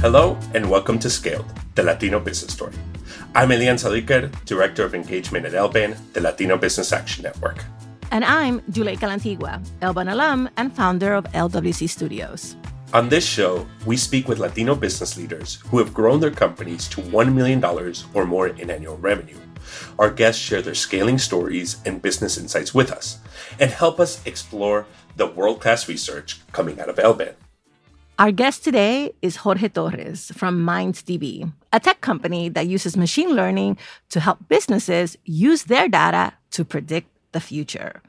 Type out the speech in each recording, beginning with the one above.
Hello, and welcome to Scaled, the Latino business story. I'm Elian Saliker, Director of Engagement at LBAN, the Latino Business Action Network. And I'm Juleyka Lantigua, LBAN alum and founder of LWC Studios. On this show, we speak with Latino business leaders who have grown their companies to $1 million or more in annual revenue. Our guests share their scaling stories and business insights with us and help us explore the world class research coming out of LBAN. Our guest today is Jorge Torres from MindsDB, a tech company that uses machine learning to help businesses use their data to predict the future.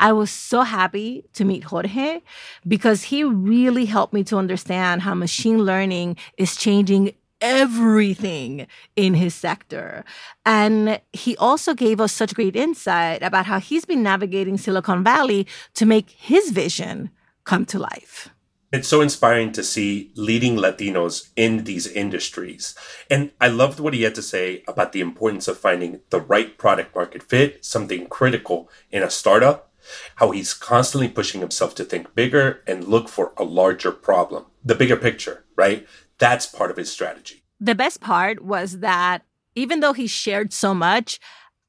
I was so happy to meet Jorge because he really helped me to understand how machine learning is changing everything in his sector. And he also gave us such great insight about how he's been navigating Silicon Valley to make his vision come to life. It's so inspiring to see leading Latinos in these industries. And I loved what he had to say about the importance of finding the right product market fit, something critical in a startup, how he's constantly pushing himself to think bigger and look for a larger problem, the bigger picture, right? That's part of his strategy. The best part was that even though he shared so much,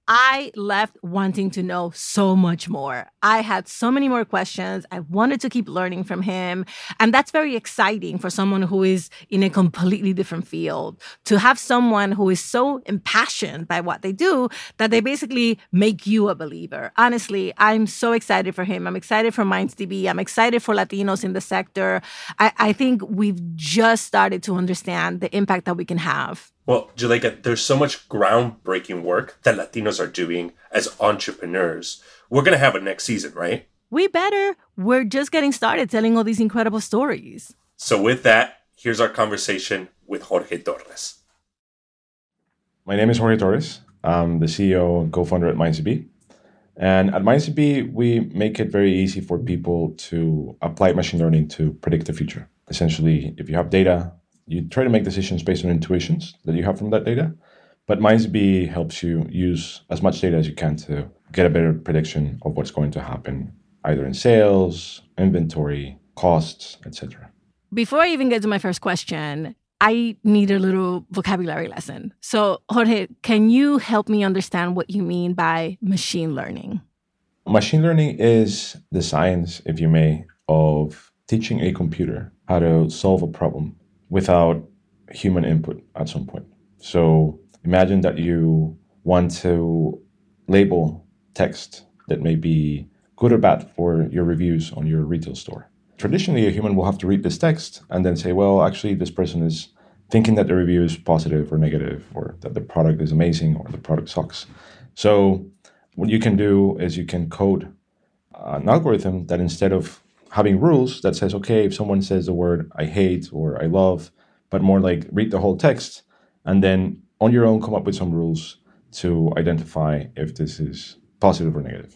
I left wanting to know so much more. I had so many more questions. I wanted to keep learning from him. And that's very exciting for someone who is in a completely different field to have someone who is so impassioned by what they do that they basically make you a believer. Honestly, I'm so excited for him. I'm excited for MindsDB. I'm excited for Latinos in the sector. I, I think we've just started to understand the impact that we can have. Well, Juleyka, there's so much groundbreaking work that Latinos are doing as entrepreneurs. We're going to have a next season, right? We better. We're just getting started telling all these incredible stories. So, with that, here's our conversation with Jorge Torres. My name is Jorge Torres. I'm the CEO and co founder at MindsDB. And at MindsDB, we make it very easy for people to apply machine learning to predict the future. Essentially, if you have data, you try to make decisions based on intuitions that you have from that data. But MindsDB helps you use as much data as you can to get a better prediction of what's going to happen, either in sales, inventory, costs, etc. Before I even get to my first question, I need a little vocabulary lesson. So, Jorge, can you help me understand what you mean by machine learning? Machine learning is the science, if you may, of teaching a computer how to solve a problem without human input at some point. So imagine that you want to label text that may be good or bad for your reviews on your retail store. Traditionally, a human will have to read this text and then say, well, actually, this person is thinking that the review is positive or negative, or that the product is amazing or the product sucks. So, what you can do is you can code an algorithm that instead of having rules that says, okay, if someone says the word I hate or I love, but more like read the whole text and then on your own come up with some rules to identify if this is positive or negative.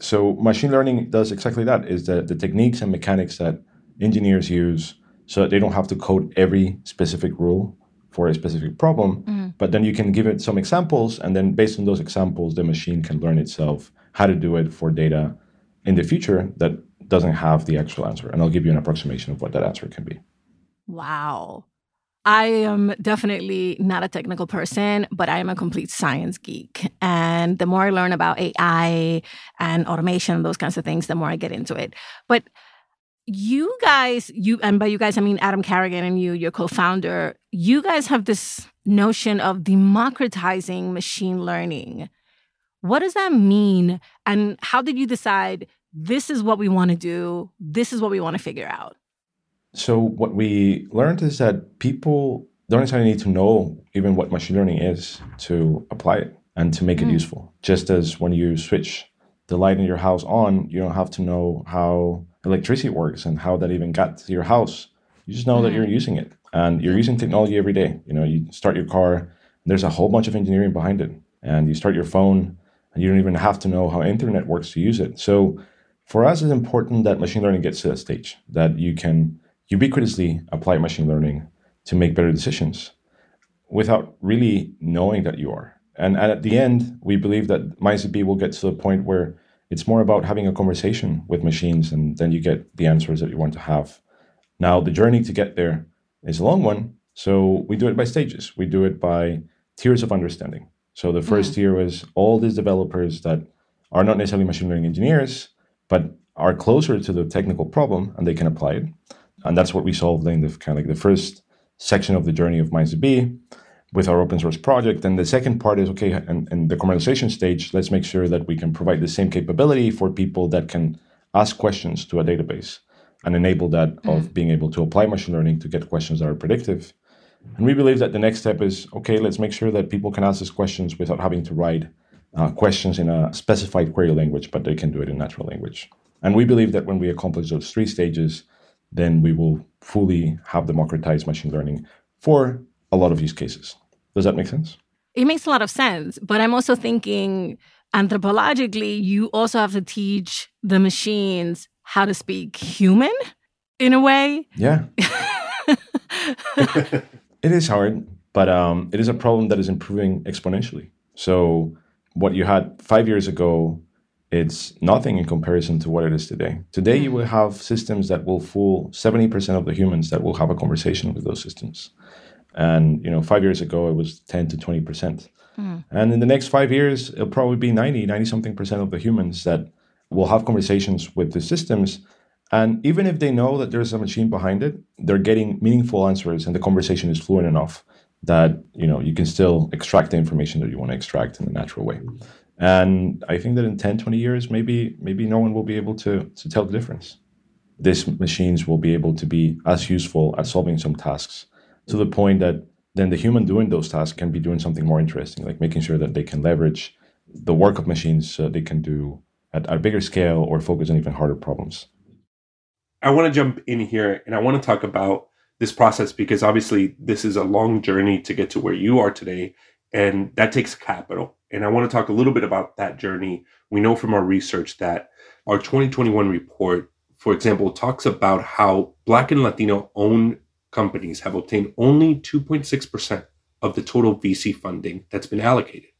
So machine learning does exactly that is the, the techniques and mechanics that engineers use so that they don't have to code every specific rule for a specific problem, mm-hmm. but then you can give it some examples and then based on those examples the machine can learn itself how to do it for data in the future that doesn't have the actual answer. And I'll give you an approximation of what that answer can be. Wow. I am definitely not a technical person, but I am a complete science geek. And the more I learn about AI and automation those kinds of things, the more I get into it. But you guys, you and by you guys I mean Adam Carrigan and you, your co-founder, you guys have this notion of democratizing machine learning. What does that mean? And how did you decide this is what we want to do. This is what we want to figure out. So, what we learned is that people don't necessarily need to know even what machine learning is to apply it and to make mm. it useful. Just as when you switch the light in your house on, you don't have to know how electricity works and how that even got to your house. You just know mm. that you're using it and you're using technology every day. You know, you start your car, there's a whole bunch of engineering behind it. And you start your phone, and you don't even have to know how internet works to use it. So, for us, it's important that machine learning gets to that stage, that you can ubiquitously apply machine learning to make better decisions without really knowing that you are. And at the end, we believe that MindsDB will get to the point where it's more about having a conversation with machines and then you get the answers that you want to have. Now, the journey to get there is a long one, So we do it by stages. We do it by tiers of understanding. So the first mm. tier is all these developers that are not necessarily machine learning engineers, but are closer to the technical problem and they can apply it. And that's what we solved in the kind of like the first section of the journey of MindsDB with our open source project. And the second part is okay, and, and the commercialization stage, let's make sure that we can provide the same capability for people that can ask questions to a database and enable that mm. of being able to apply machine learning to get questions that are predictive. And we believe that the next step is okay, let's make sure that people can ask these questions without having to write uh, questions in a specified query language, but they can do it in natural language. And we believe that when we accomplish those three stages, then we will fully have democratized machine learning for a lot of use cases. Does that make sense? It makes a lot of sense. But I'm also thinking anthropologically, you also have to teach the machines how to speak human in a way. Yeah. it is hard, but um, it is a problem that is improving exponentially. So, what you had five years ago it's nothing in comparison to what it is today. Today, you will have systems that will fool 70% of the humans that will have a conversation with those systems. And, you know, five years ago, it was 10 to 20%. Mm. And in the next five years, it'll probably be 90, 90 something percent of the humans that will have conversations with the systems. And even if they know that there's a machine behind it, they're getting meaningful answers and the conversation is fluent enough that, you know, you can still extract the information that you want to extract in a natural way. And I think that in 10, 20 years, maybe maybe no one will be able to, to tell the difference. These machines will be able to be as useful at solving some tasks to the point that then the human doing those tasks can be doing something more interesting, like making sure that they can leverage the work of machines so they can do at a bigger scale or focus on even harder problems. I want to jump in here and I want to talk about this process because obviously this is a long journey to get to where you are today and that takes capital. And I want to talk a little bit about that journey. We know from our research that our 2021 report, for example, talks about how Black and Latino owned companies have obtained only 2.6% of the total VC funding that's been allocated.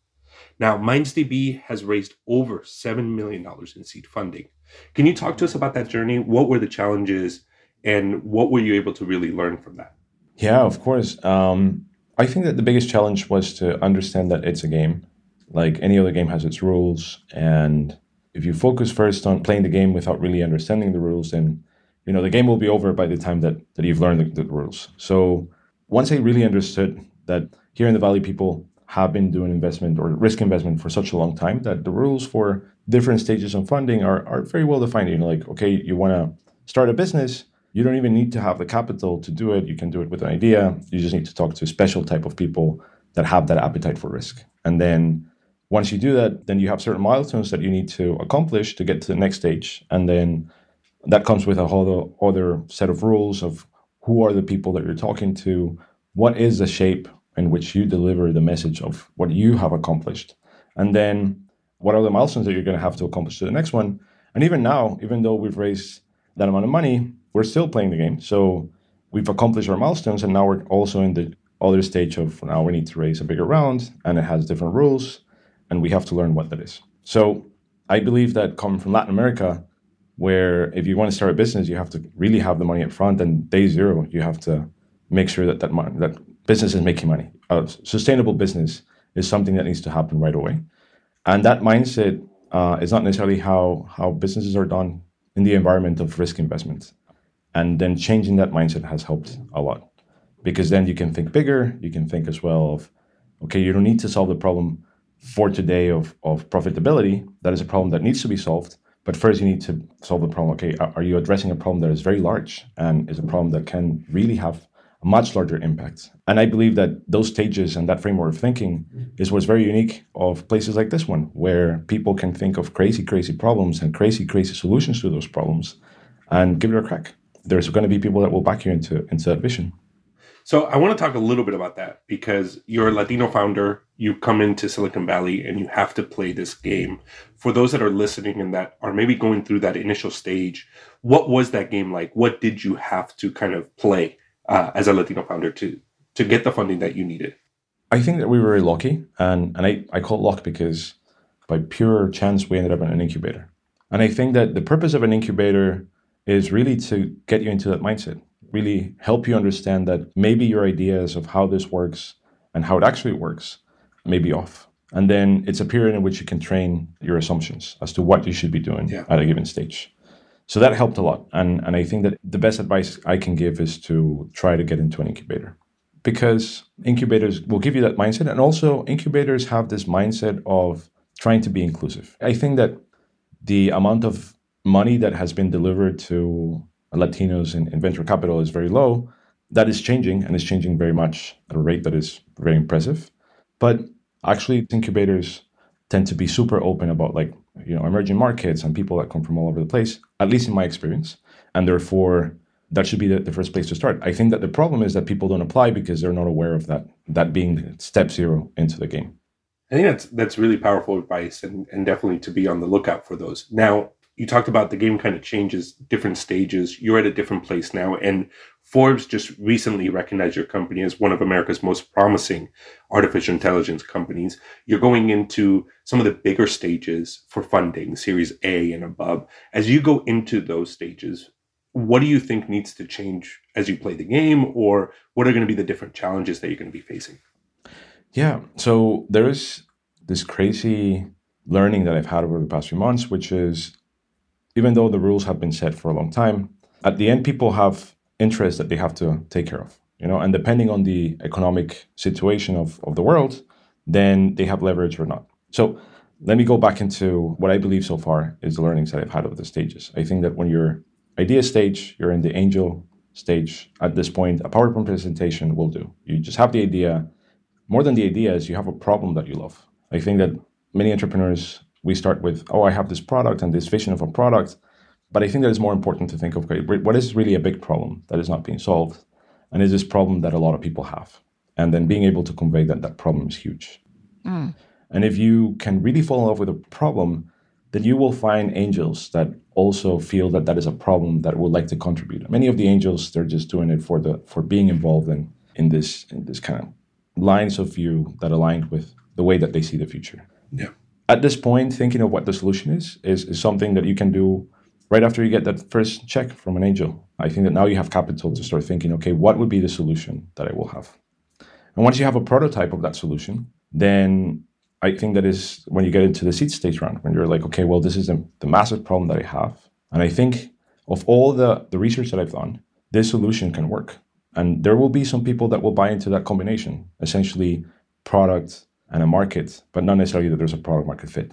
Now, MindsDB has raised over $7 million in seed funding. Can you talk to us about that journey? What were the challenges and what were you able to really learn from that? Yeah, of course. Um, I think that the biggest challenge was to understand that it's a game. Like any other game has its rules, and if you focus first on playing the game without really understanding the rules, then you know the game will be over by the time that, that you've learned the, the rules. So once I really understood that here in the Valley, people have been doing investment or risk investment for such a long time that the rules for different stages of funding are, are very well defined. You know, like, okay, you want to start a business, you don't even need to have the capital to do it. You can do it with an idea. You just need to talk to a special type of people that have that appetite for risk. And then once you do that, then you have certain milestones that you need to accomplish to get to the next stage. And then that comes with a whole other set of rules of who are the people that you're talking to, what is the shape in which you deliver the message of what you have accomplished, and then what are the milestones that you're going to have to accomplish to the next one. And even now, even though we've raised that amount of money, we're still playing the game. So we've accomplished our milestones, and now we're also in the other stage of now we need to raise a bigger round, and it has different rules, and we have to learn what that is. So I believe that coming from Latin America, where if you want to start a business, you have to really have the money up front, and day zero, you have to make sure that that, that business is making money. A sustainable business is something that needs to happen right away, and that mindset uh, is not necessarily how how businesses are done in the environment of risk investment. And then changing that mindset has helped a lot because then you can think bigger. You can think as well of, okay, you don't need to solve the problem for today of, of profitability. That is a problem that needs to be solved. But first, you need to solve the problem. Okay, are you addressing a problem that is very large and is a problem that can really have a much larger impact? And I believe that those stages and that framework of thinking is what's very unique of places like this one, where people can think of crazy, crazy problems and crazy, crazy solutions to those problems and give it a crack there's going to be people that will back you into into that vision. So I want to talk a little bit about that because you're a Latino founder. You come into Silicon Valley and you have to play this game. For those that are listening and that are maybe going through that initial stage, what was that game like? What did you have to kind of play uh, as a Latino founder to to get the funding that you needed? I think that we were very lucky, and and I, I call it luck because by pure chance we ended up in an incubator. And I think that the purpose of an incubator is really to get you into that mindset. really help you understand that maybe your ideas of how this works and how it actually works may be off. And then it's a period in which you can train your assumptions as to what you should be doing Yeah. at a given stage. So that helped a lot. And, and I think that the best advice I can give is to try to get into an incubator because incubators will give you that mindset. And also, incubators have this mindset of trying to be inclusive. I think that the amount of money that has been delivered to Latinos in, in venture capital is very low. That is changing and is changing very much at a rate that is very impressive. But actually, incubators tend to be super open about like you know emerging markets and people that come from all over the place at least in my experience and therefore that should be the, the first place to start i think that the problem is that people don't apply because they're not aware of that that being step zero into the game I think that's that's really powerful advice and, and definitely to be on the lookout for those. Now, you talked about the game kind of changes different stages. You're at a different place now and Forbes just recently recognized your company as one of America's most promising artificial intelligence companies. You're going into some of the bigger stages for funding, Series A and above. As you go into those stages, what do you think needs to change as you play the game or what are going to be the different challenges that you're going to be facing? Yeah. So there is this crazy learning that I've had over the past few months, which is even though the rules have been set for a long time, at the end, people have interests that they have to take care of. You know, and depending on the economic situation of, of the world, then they have leverage or not. So let me go back into what I believe so far is the learnings that I've had over the stages. I think that when you're idea stage, you're in the angel stage. At this point, a PowerPoint presentation will do. You just have the idea, more than the idea is you have a problem that you love. I think that many entrepreneurs we start with, oh, I have this product and this vision of a product, but I think that it's more important to think of okay, what is really a big problem that is not being solved, and is this problem that a lot of people have, and then being able to convey that that problem is huge. Mm. And if you can really fall in love with a problem, then you will find angels that also feel that that is a problem that would like to contribute. Many of the angels, they're just doing it for the for being involved in in this in this kind of lines of view that aligned with the way that they see the future. Yeah. At this point, thinking of what the solution is, is is something that you can do right after you get that first check from an angel. I think that now you have capital to start thinking, okay, what would be the solution that I will have? And once you have a prototype of that solution, then I think that is when you get into the seed stage round, when you're like, okay, well, this is the, the massive problem that I have. And I think of all the, the research that I've done, this solution can work. And there will be some people that will buy into that combination, essentially product and a market, but not necessarily that there's a product market fit.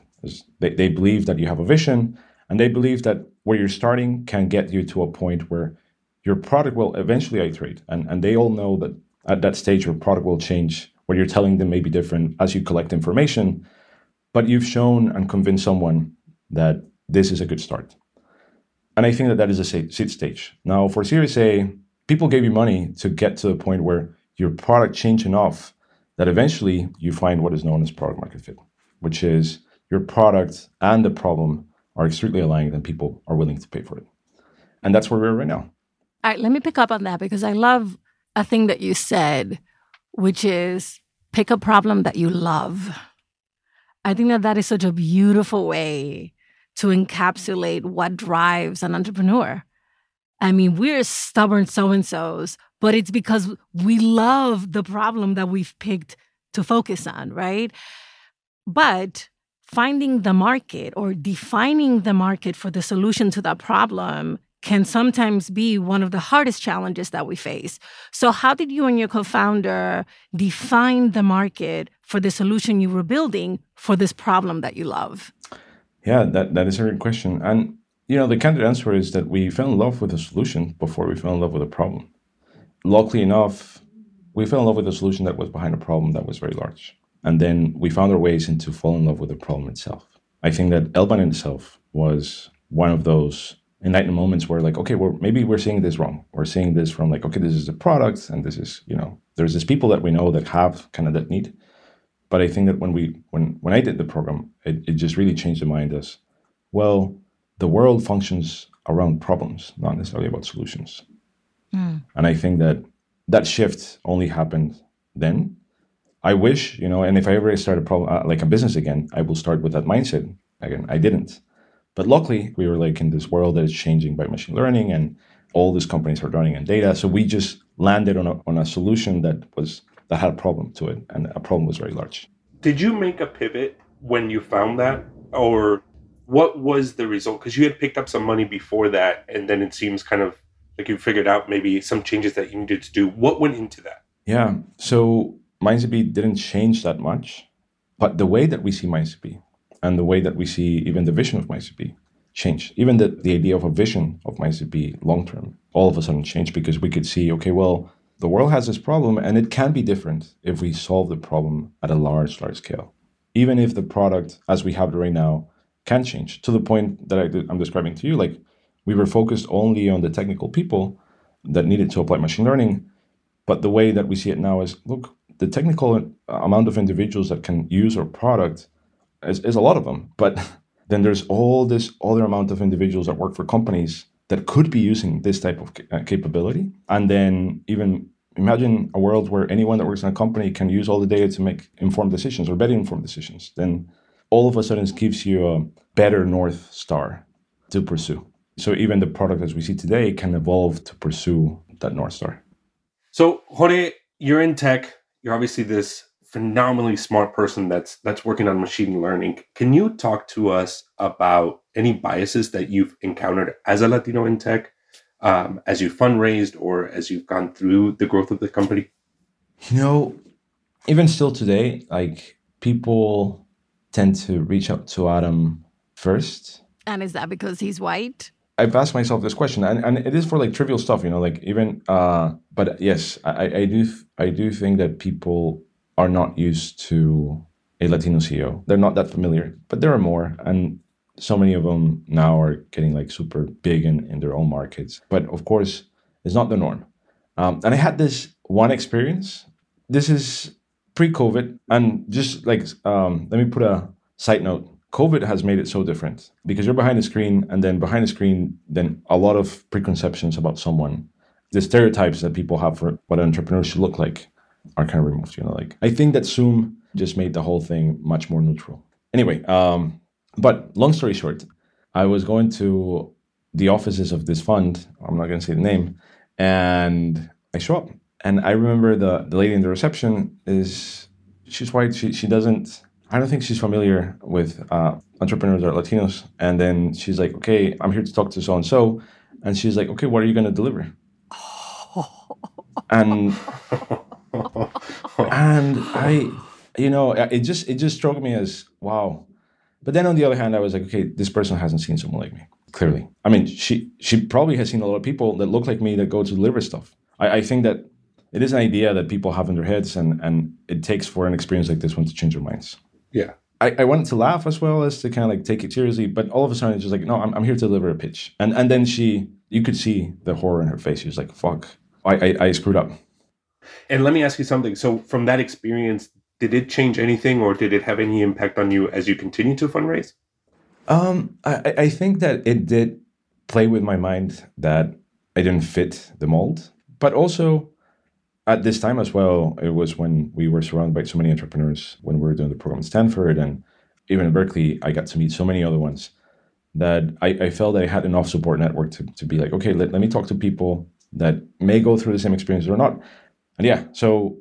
They, they believe that you have a vision and they believe that where you're starting can get you to a point where your product will eventually iterate. And, and they all know that at that stage, your product will change what you're telling them may be different as you collect information, but you've shown and convinced someone that this is a good start. And I think that that is a seed stage. Now, for Series A, people gave you money to get to the point where your product changed enough that eventually you find what is known as product market fit, which is your product and the problem are extremely aligned and people are willing to pay for it. And that's where we're right now. All right, let me pick up on that because I love a thing that you said, which is pick a problem that you love. I think that that is such a beautiful way to encapsulate what drives an entrepreneur. I mean, we're stubborn so and so's, but it's because we love the problem that we've picked to focus on, right? But finding the market or defining the market for the solution to that problem can sometimes be one of the hardest challenges that we face. So, how did you and your co founder define the market for the solution you were building for this problem that you love? Yeah, that, that is a great question. And, you know, the candid answer is that we fell in love with the solution before we fell in love with the problem. Luckily enough, we fell in love with a solution that was behind a problem that was very large. And then we found our ways into fall in love with the problem itself. I think that LBAN itself was one of those enlightened moments where like, okay, well, maybe we're seeing this wrong. We're seeing this from like, okay, this is a product and this is, you know, there's these people that we know that have kind of that need. But I think that when we when when I did the program, it, it just really changed the mind as well, the world functions around problems, not necessarily about solutions. Mm. And I think that that shift only happened then. I wish, you know, and if I ever start a problem uh, like a business again, I will start with that mindset again. I didn't, but luckily we were like in this world that is changing by machine learning, and all these companies are running on data. So we just landed on a, on a solution that was that had a problem to it, and a problem was very large. Did you make a pivot when you found that, or what was the result? Because you had picked up some money before that, and then it seems kind of like you figured out maybe some changes that you needed to do. What went into that? Yeah, so MindsDB didn't change that much, but the way that we see MindsDB and the way that we see even the vision of MindsDB changed. Even the, the idea of a vision of MindsDB long term all of a sudden changed because we could see, okay, well, the world has this problem and it can be different if we solve the problem at a large, large scale. Even if the product as we have it right now can change to the point that I, I'm describing to you, like we were focused only on the technical people that needed to apply machine learning. But the way that we see it now is look, the technical amount of individuals that can use our product is, is a lot of them. But then there's all this other amount of individuals that work for companies that could be using this type of uh, capability. And then even imagine a world where anyone that works in a company can use all the data to make informed decisions or better informed decisions. Then all of a sudden it gives you a better North Star to pursue. So even the product as we see today can evolve to pursue that North Star. So Jorge, you're in tech. You're obviously this phenomenally smart person that's that's working on machine learning. Can you talk to us about any biases that you've encountered as a Latino in tech, um, as you fundraised or as you've gone through the growth of the company? You know, even still today, like people tend to reach out to Adam first. And is that because he's white? I've asked myself this question, and, and it is for like trivial stuff, you know, like even. Uh, but yes, I, I do I do think that people are not used to a Latino CEO. They're not that familiar, but there are more, and so many of them now are getting like super big in in their own markets. But of course, it's not the norm. Um, and I had this one experience. This is pre-COVID, and just like um, let me put a side note COVID has made it so different because you're behind the screen, and then behind the screen, then a lot of preconceptions about someone, the stereotypes that people have for what an entrepreneur should look like, are kind of removed. You know, like I think that Zoom just made the whole thing much more neutral. Anyway, um, but long story short, I was going to the offices of this fund. I'm not going to say the name, and I show up, and I remember the the lady in the reception is she's white. She she doesn't I don't think she's familiar with uh, entrepreneurs or Latinos. And then she's like, okay, I'm here to talk to so and so. And she's like, okay, what are you going to deliver? and and I, you know, it just it just struck me as wow. But then on the other hand, I was like, okay, this person hasn't seen someone like me. Clearly, I mean, she she probably has seen a lot of people that look like me that go to deliver stuff. I, I think that it is an idea that people have in their heads, and and it takes for an experience like this one to change their minds. Yeah. I, I wanted to laugh as well as to kind of like take it seriously, but all of a sudden it's just like, no, I'm, I'm here to deliver a pitch. And and then she, you could see the horror in her face. She was like, fuck, I, I, I screwed up. And let me ask you something. So from that experience, did it change anything or did it have any impact on you as you continue to fundraise? Um, I, I think that it did play with my mind that I didn't fit the mold, but also at this time as well, it was when we were surrounded by so many entrepreneurs when we were doing the program at Stanford and even in Berkeley, I got to meet so many other ones that I, I felt that I had enough support network to, to be like, okay, let, let me talk to people that may go through the same experience or not. And yeah, so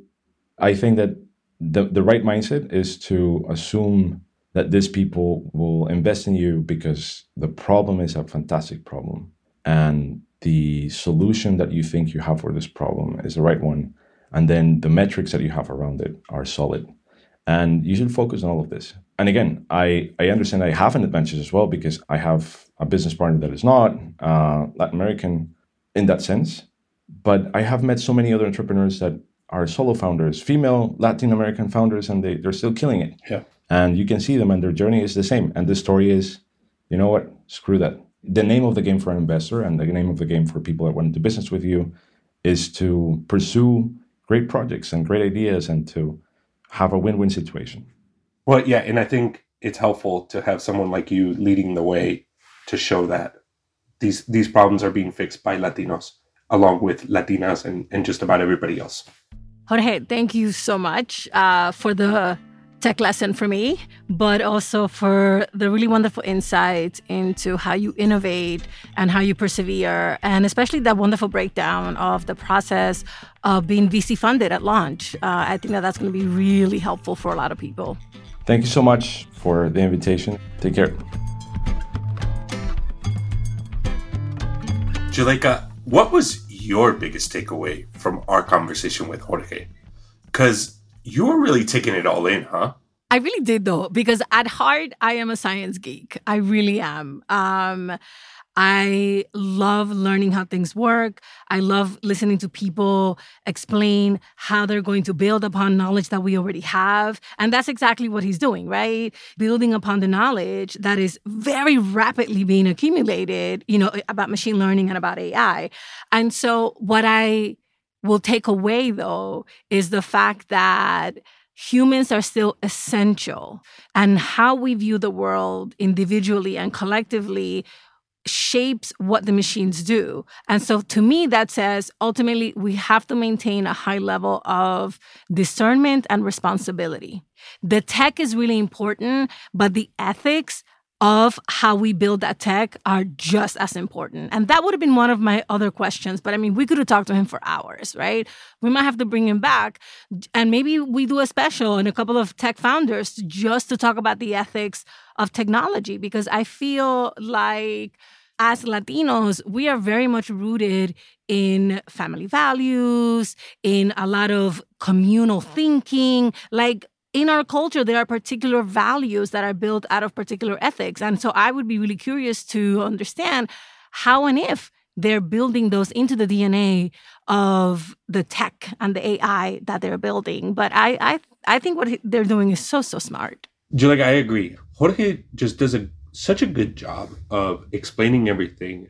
I think that the, the right mindset is to assume that these people will invest in you because the problem is a fantastic problem. And the solution that you think you have for this problem is the right one, and then the metrics that you have around it are solid. And you should focus on all of this. And again, I, I understand I have an advantage as well because I have a business partner that is not uh, Latin American in that sense. But I have met so many other entrepreneurs that are solo founders, female Latin American founders, and they, they're still killing it. Yeah. And you can see them, and their journey is the same. And the story is, you know what? Screw that the name of the game for an investor and the name of the game for people that want to do business with you is to pursue great projects and great ideas and to have a win-win situation. Well, yeah, and I think it's helpful to have someone like you leading the way to show that these these problems are being fixed by Latinos along with Latinas and, and just about everybody else. Jorge, thank you so much uh, for the tech lesson for me, but also for the really wonderful insights into how you innovate and how you persevere, and especially that wonderful breakdown of the process of being VC funded at launch. Uh, I think that that's going to be really helpful for a lot of people. Thank you so much for the invitation. Take care. Juleyka, what was your biggest takeaway from our conversation with Jorge? Because you were really taking it all in, huh? I really did though, because at heart I am a science geek. I really am. Um, I love learning how things work. I love listening to people explain how they're going to build upon knowledge that we already have. And that's exactly what he's doing, right? Building upon the knowledge that is very rapidly being accumulated, you know, about machine learning and about AI. And so what I will take away though is the fact that humans are still essential and how we view the world individually and collectively shapes what the machines do. And so to me, that says ultimately we have to maintain a high level of discernment and responsibility. The tech is really important, but the ethics of how we build that tech are just as important. And that would have been one of my other questions. But I mean, we could have talked to him for hours, right? We might have to bring him back. And maybe we do a special and a couple of tech founders just to talk about the ethics of technology, because I feel like as Latinos, we are very much rooted in family values, in a lot of communal thinking. Like in our culture, there are particular values that are built out of particular ethics. And so I would be really curious to understand how and if they're building those into the DNA of the tech and the AI that they're building. But I, I, I think what they're doing is so, so smart. Julie, I agree. Jorge just does a such a good job of explaining everything.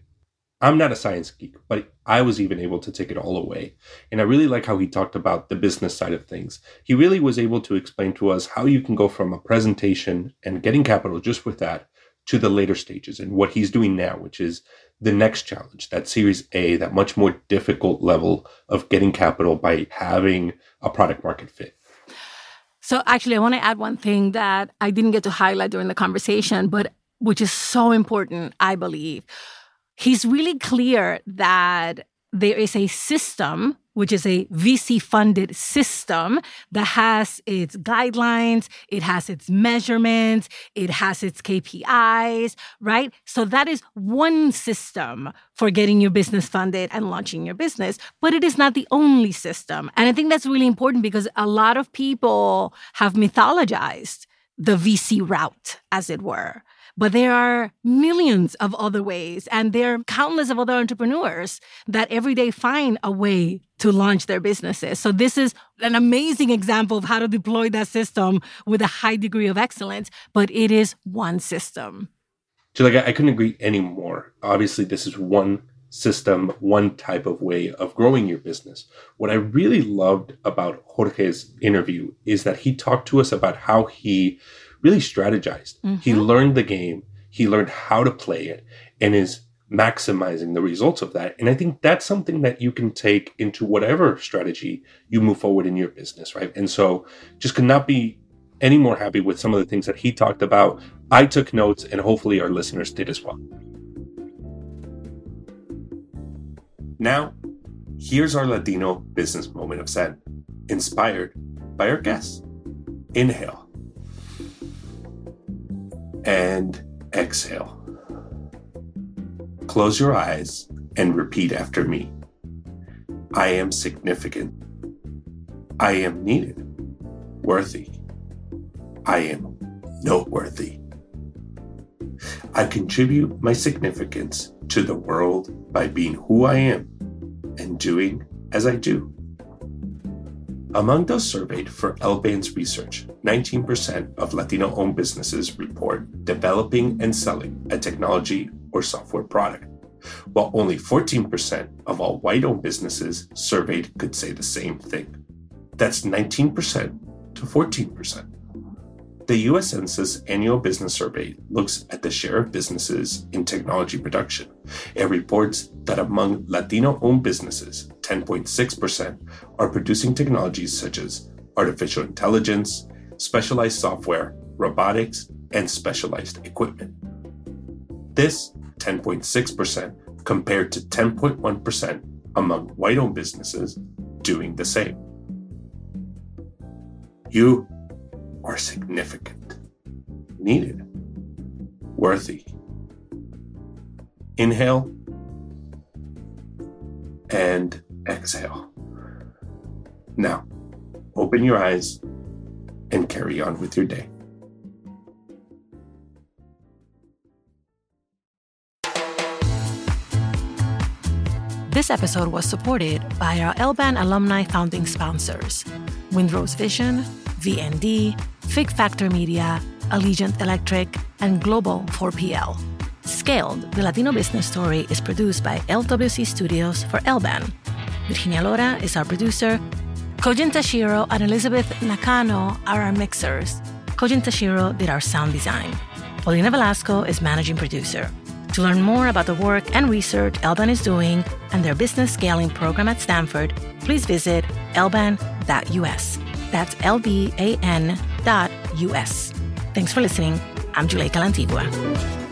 I'm not a science geek, but I was even able to take it all away. And I really like how he talked about the business side of things. He really was able to explain to us how you can go from a presentation and getting capital just with that to the later stages and what he's doing now, which is the next challenge, that Series A, that much more difficult level of getting capital by having a product market fit. So, actually, I want to add one thing that I didn't get to highlight during the conversation, but which is so important, I believe. He's really clear that there is a system, which is a VC funded system that has its guidelines, it has its measurements, it has its KPIs, right? So that is one system for getting your business funded and launching your business, but it is not the only system. And I think that's really important because a lot of people have mythologized the VC route, as it were. But there are millions of other ways, and there are countless of other entrepreneurs that every day find a way to launch their businesses. So this is an amazing example of how to deploy that system with a high degree of excellence, but it is one system. So like I couldn't agree anymore. Obviously, this is one system, one type of way of growing your business. What I really loved about Jorge's interview is that he talked to us about how he really strategized. Mm-hmm. He learned the game, he learned how to play it, and is maximizing the results of that. And I think that's something that you can take into whatever strategy you move forward in your business, right? And so just could not be any more happy with some of the things that he talked about. I took notes, and hopefully our listeners did as well. Now, here's our Latino business moment of Zen, inspired by our guests. Inhale and exhale. Close your eyes and repeat after me. I am significant. I am needed. Worthy. I am noteworthy. I contribute my significance to the world by being who I am and doing as I do. Among those surveyed for LBAN's research, 19% of Latino owned businesses report developing and selling a technology or software product, while only 14% of all white owned businesses surveyed could say the same thing. That's 19% to 14%. The US Census Annual Business Survey looks at the share of businesses in technology production. It reports that among Latino owned businesses, 10.6% are producing technologies such as artificial intelligence, specialized software, robotics, and specialized equipment. This 10.6% compared to 10.1% among white owned businesses doing the same. You are significant, needed, worthy. Inhale and exhale. Now, open your eyes and carry on with your day. This episode was supported by our LBAN alumni founding sponsors Windrose Vision, VND, Fig Factor Media, Allegiant Electric, and Global 4PL. Scaled, the Latino business story is produced by LWC Studios for LBAN. Virginia Lora is our producer. Kojin Tashiro and Elizabeth Nakano are our mixers. Kojin Tashiro did our sound design. Paulina Velasco is managing producer. To learn more about the work and research LBAN is doing and their business scaling program at Stanford, please visit elban.us. That's Thanks for listening. I'm Juleyka Lantigua.